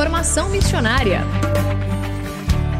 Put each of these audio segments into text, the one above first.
Informação Missionária.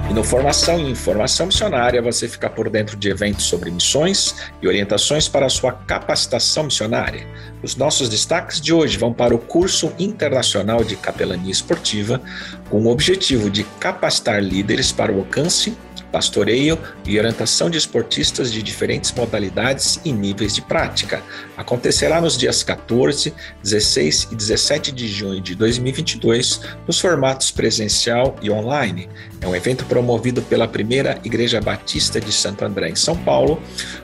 E no Formação e Informação Missionária você fica por dentro de eventos sobre missões e orientações para a sua capacitação missionária. Os nossos destaques de hoje vão para o curso internacional de capelania esportiva, com o objetivo de capacitar líderes para o alcance pastoreio e orientação de esportistas de diferentes modalidades e níveis de prática. Acontecerá nos dias 14, 16 e 17 de junho de 2022, nos formatos presencial e online. É um evento promovido pela primeira Igreja Batista de Santo André, em São Paulo,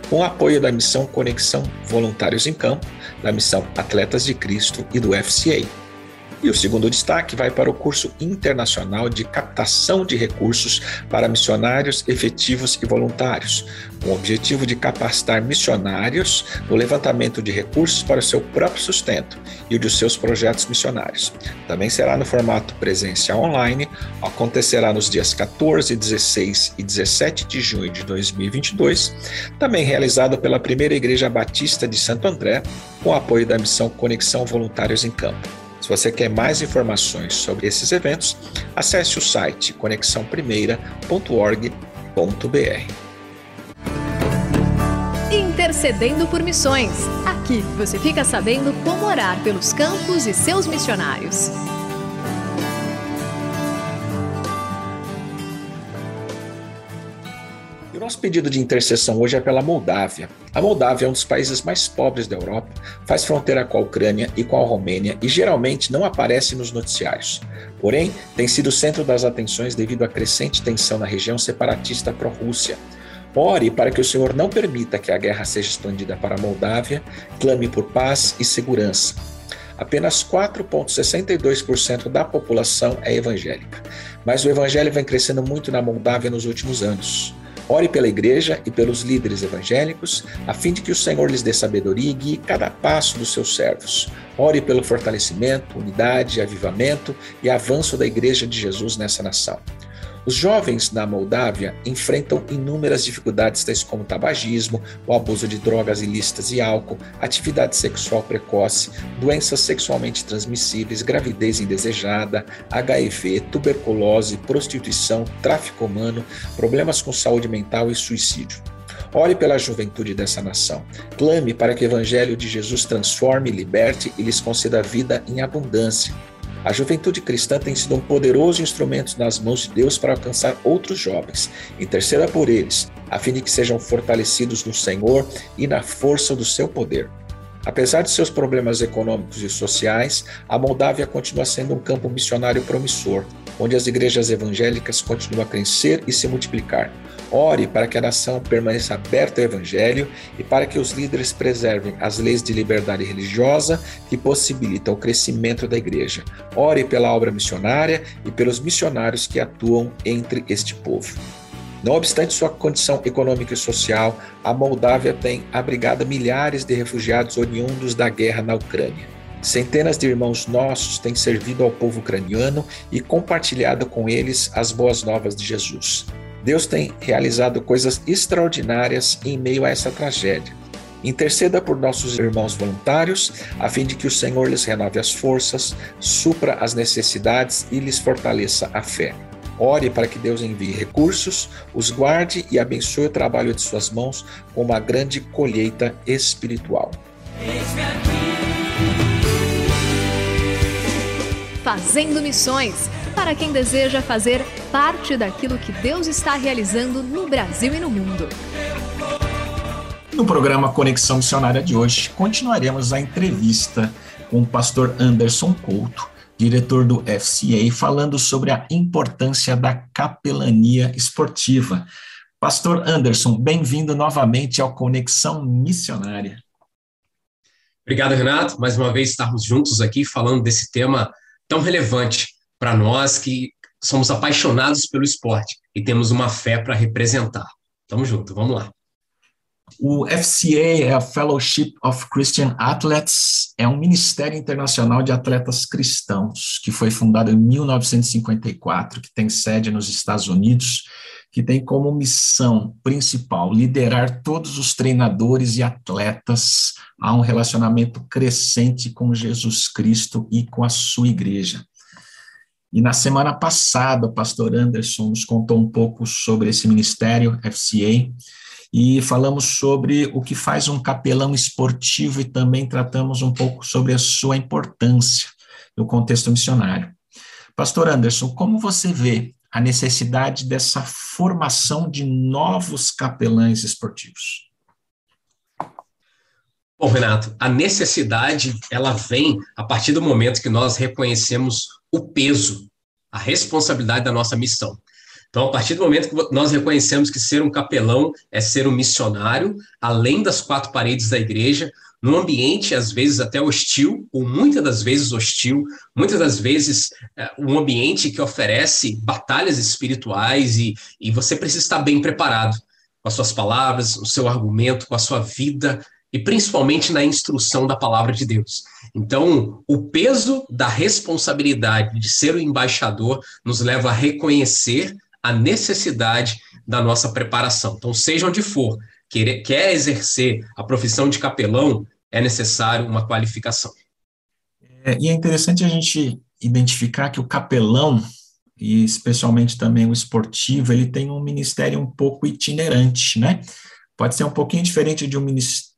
com apoio da missão Conexão Voluntários em Campo, da missão Atletas de Cristo e do FCA. E o segundo destaque vai para o curso internacional de captação de recursos para missionários efetivos e voluntários, com o objetivo de capacitar missionários no levantamento de recursos para o seu próprio sustento e o de seus projetos missionários. Também será no formato presencial online, acontecerá nos dias 14, 16 e 17 de junho de 2022, também realizado pela Primeira Igreja Batista de Santo André, com apoio da missão Conexão Voluntários em Campo. Se você quer mais informações sobre esses eventos, acesse o site conexãoprimeira.org.br. Intercedendo por Missões. Aqui você fica sabendo como orar pelos campos e seus missionários. Nosso pedido de intercessão hoje é pela Moldávia. A Moldávia é um dos países mais pobres da Europa, faz fronteira com a Ucrânia e com a Romênia e geralmente não aparece nos noticiários. Porém, tem sido centro das atenções devido à crescente tensão na região separatista pró-Rússia. Ore para que o Senhor não permita que a guerra seja expandida para a Moldávia, clame por paz e segurança. Apenas 4,62% da população é evangélica, mas o evangelho vem crescendo muito na Moldávia nos últimos anos. Ore pela igreja e pelos líderes evangélicos, a fim de que o Senhor lhes dê sabedoria e guie cada passo dos seus servos. Ore pelo fortalecimento, unidade, avivamento e avanço da igreja de Jesus nessa nação. Os jovens na Moldávia enfrentam inúmeras dificuldades, tais como tabagismo, o abuso de drogas ilícitas e álcool, atividade sexual precoce, doenças sexualmente transmissíveis, gravidez indesejada, HIV, tuberculose, prostituição, tráfico humano, problemas com saúde mental e suicídio. Ore pela juventude dessa nação. Clame para que o Evangelho de Jesus transforme, liberte e lhes conceda vida em abundância. A juventude cristã tem sido um poderoso instrumento nas mãos de Deus para alcançar outros jovens. Interceda por eles, a fim de que sejam fortalecidos no Senhor e na força do seu poder. Apesar de seus problemas econômicos e sociais, a Moldávia continua sendo um campo missionário promissor, onde as igrejas evangélicas continuam a crescer e se multiplicar. Ore para que a nação permaneça aberta ao Evangelho e para que os líderes preservem as leis de liberdade religiosa que possibilitam o crescimento da igreja. Ore pela obra missionária e pelos missionários que atuam entre este povo. Não obstante sua condição econômica e social, a Moldávia tem abrigado milhares de refugiados oriundos da guerra na Ucrânia. Centenas de irmãos nossos têm servido ao povo ucraniano e compartilhado com eles as boas novas de Jesus. Deus tem realizado coisas extraordinárias em meio a essa tragédia. Interceda por nossos irmãos voluntários, a fim de que o Senhor lhes renove as forças, supra as necessidades e lhes fortaleça a fé. Ore para que Deus envie recursos, os guarde e abençoe o trabalho de suas mãos com uma grande colheita espiritual. Fazendo Missões para quem deseja fazer parte daquilo que Deus está realizando no Brasil e no mundo. No programa Conexão Missionária de hoje, continuaremos a entrevista com o pastor Anderson Couto, diretor do FCA, falando sobre a importância da capelania esportiva. Pastor Anderson, bem-vindo novamente ao Conexão Missionária. Obrigado, Renato. Mais uma vez estarmos juntos aqui falando desse tema tão relevante para nós que somos apaixonados pelo esporte e temos uma fé para representar. Tamo junto, vamos lá. O FCA é a Fellowship of Christian Athletes, é um ministério internacional de atletas cristãos que foi fundado em 1954, que tem sede nos Estados Unidos, que tem como missão principal liderar todos os treinadores e atletas a um relacionamento crescente com Jesus Cristo e com a sua igreja. E na semana passada, o pastor Anderson nos contou um pouco sobre esse ministério, FCA, e falamos sobre o que faz um capelão esportivo e também tratamos um pouco sobre a sua importância no contexto missionário. Pastor Anderson, como você vê a necessidade dessa formação de novos capelães esportivos? Bom, Renato, a necessidade ela vem a partir do momento que nós reconhecemos o peso, a responsabilidade da nossa missão. Então, a partir do momento que nós reconhecemos que ser um capelão é ser um missionário, além das quatro paredes da igreja, num ambiente, às vezes, até hostil, ou muitas das vezes hostil, muitas das vezes é, um ambiente que oferece batalhas espirituais e, e você precisa estar bem preparado com as suas palavras, o seu argumento, com a sua vida, e principalmente na instrução da palavra de Deus. Então, o peso da responsabilidade de ser o embaixador nos leva a reconhecer a necessidade da nossa preparação. Então, seja onde for, quer, quer exercer a profissão de capelão, é necessário uma qualificação. É, e é interessante a gente identificar que o capelão, e especialmente também o esportivo, ele tem um ministério um pouco itinerante, né? Pode ser um pouquinho diferente de um,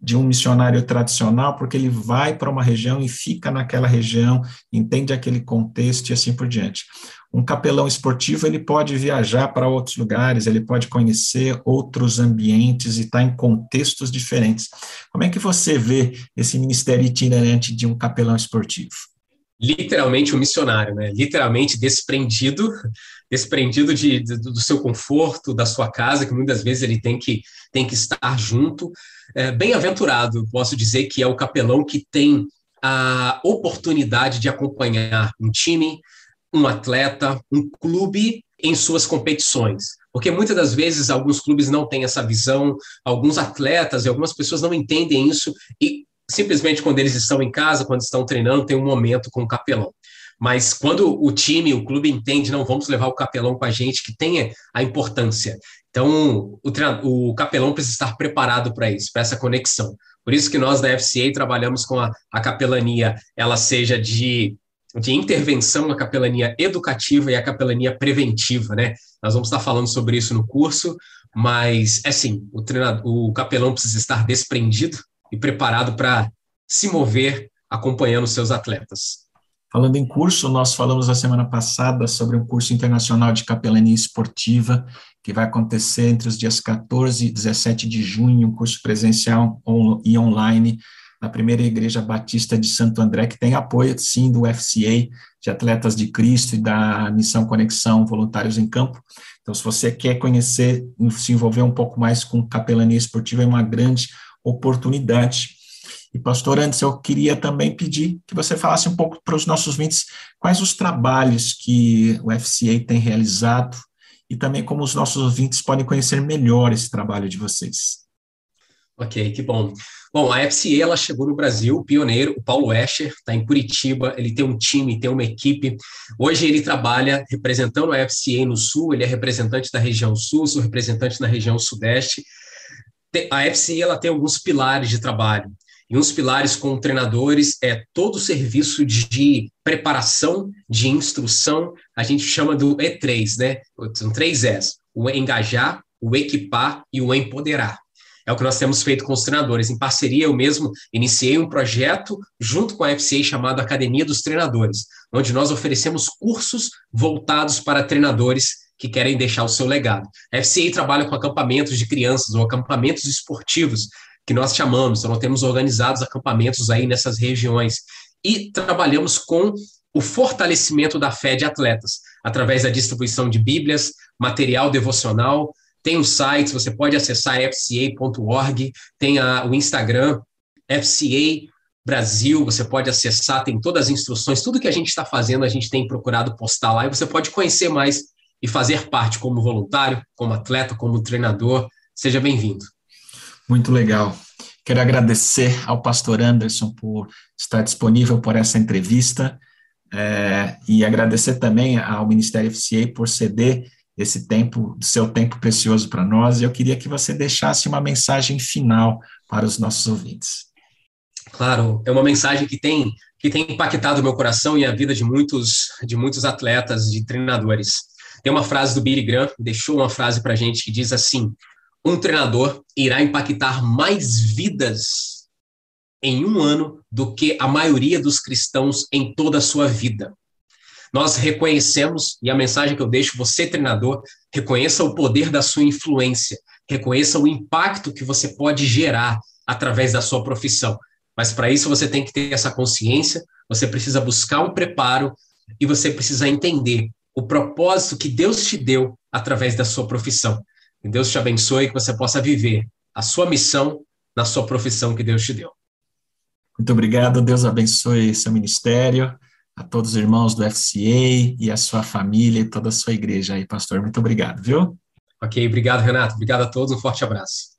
de um missionário tradicional, porque ele vai para uma região e fica naquela região, entende aquele contexto e assim por diante. Um capelão esportivo, ele pode viajar para outros lugares, ele pode conhecer outros ambientes e estar tá em contextos diferentes. Como é que você vê esse ministério itinerante de um capelão esportivo? Literalmente um missionário, né? Literalmente desprendido, desprendido de, de, do seu conforto, da sua casa, que muitas vezes ele tem que, tem que estar junto. É, Bem-aventurado, posso dizer que é o capelão que tem a oportunidade de acompanhar um time, um atleta, um clube em suas competições. Porque muitas das vezes alguns clubes não têm essa visão, alguns atletas e algumas pessoas não entendem isso e simplesmente quando eles estão em casa, quando estão treinando, tem um momento com o capelão. Mas quando o time, o clube entende, não vamos levar o capelão com a gente, que tenha a importância. Então, o, o capelão precisa estar preparado para isso, para essa conexão. Por isso que nós da FCA trabalhamos com a, a capelania, ela seja de de intervenção, a capelania educativa e a capelania preventiva, né? Nós vamos estar falando sobre isso no curso, mas é sim, o o capelão precisa estar desprendido e preparado para se mover acompanhando seus atletas. Falando em curso, nós falamos a semana passada sobre um curso internacional de capelania esportiva que vai acontecer entre os dias 14 e 17 de junho, um curso presencial e online na primeira igreja batista de Santo André, que tem apoio, sim, do FCA, de Atletas de Cristo e da Missão Conexão Voluntários em Campo. Então, se você quer conhecer, se envolver um pouco mais com capelania esportiva, é uma grande oportunidade. E, pastor Antes, eu queria também pedir que você falasse um pouco para os nossos ouvintes quais os trabalhos que o FCA tem realizado e também como os nossos ouvintes podem conhecer melhor esse trabalho de vocês. Ok, que bom. Bom, a FCA ela chegou no Brasil, pioneiro, o Paulo Escher está em Curitiba, ele tem um time, tem uma equipe. Hoje ele trabalha representando a FCA no Sul, ele é representante da região Sul, sou representante na região Sudeste. A FCA ela tem alguns pilares de trabalho. E uns pilares com treinadores é todo o serviço de preparação, de instrução, a gente chama do E3, né? São três S: o engajar, o equipar e o empoderar. É o que nós temos feito com os treinadores. Em parceria, eu mesmo iniciei um projeto junto com a FCA chamado Academia dos Treinadores, onde nós oferecemos cursos voltados para treinadores que querem deixar o seu legado. A FCA trabalha com acampamentos de crianças ou acampamentos esportivos, que nós chamamos, então nós temos organizados acampamentos aí nessas regiões. E trabalhamos com o fortalecimento da fé de atletas, através da distribuição de Bíblias, material devocional, tem os sites, você pode acessar fca.org, tem a, o Instagram, FCA Brasil, você pode acessar, tem todas as instruções, tudo que a gente está fazendo, a gente tem procurado postar lá e você pode conhecer mais e fazer parte como voluntário, como atleta, como treinador. Seja bem-vindo. Muito legal. Quero agradecer ao pastor Anderson por estar disponível por essa entrevista é, e agradecer também ao Ministério FCA por ceder esse tempo, seu tempo precioso para nós, e eu queria que você deixasse uma mensagem final para os nossos ouvintes. Claro, é uma mensagem que tem que tem impactado o meu coração e a vida de muitos de muitos atletas, de treinadores. Tem uma frase do Billy Graham, deixou uma frase para a gente que diz assim: um treinador irá impactar mais vidas em um ano do que a maioria dos cristãos em toda a sua vida. Nós reconhecemos, e a mensagem que eu deixo, você, treinador, reconheça o poder da sua influência, reconheça o impacto que você pode gerar através da sua profissão. Mas para isso você tem que ter essa consciência, você precisa buscar um preparo e você precisa entender o propósito que Deus te deu através da sua profissão. Que Deus te abençoe e que você possa viver a sua missão na sua profissão que Deus te deu. Muito obrigado, Deus abençoe seu ministério a todos os irmãos do FCA e a sua família e toda a sua igreja aí, pastor. Muito obrigado, viu? Ok, obrigado, Renato. Obrigado a todos, um forte abraço.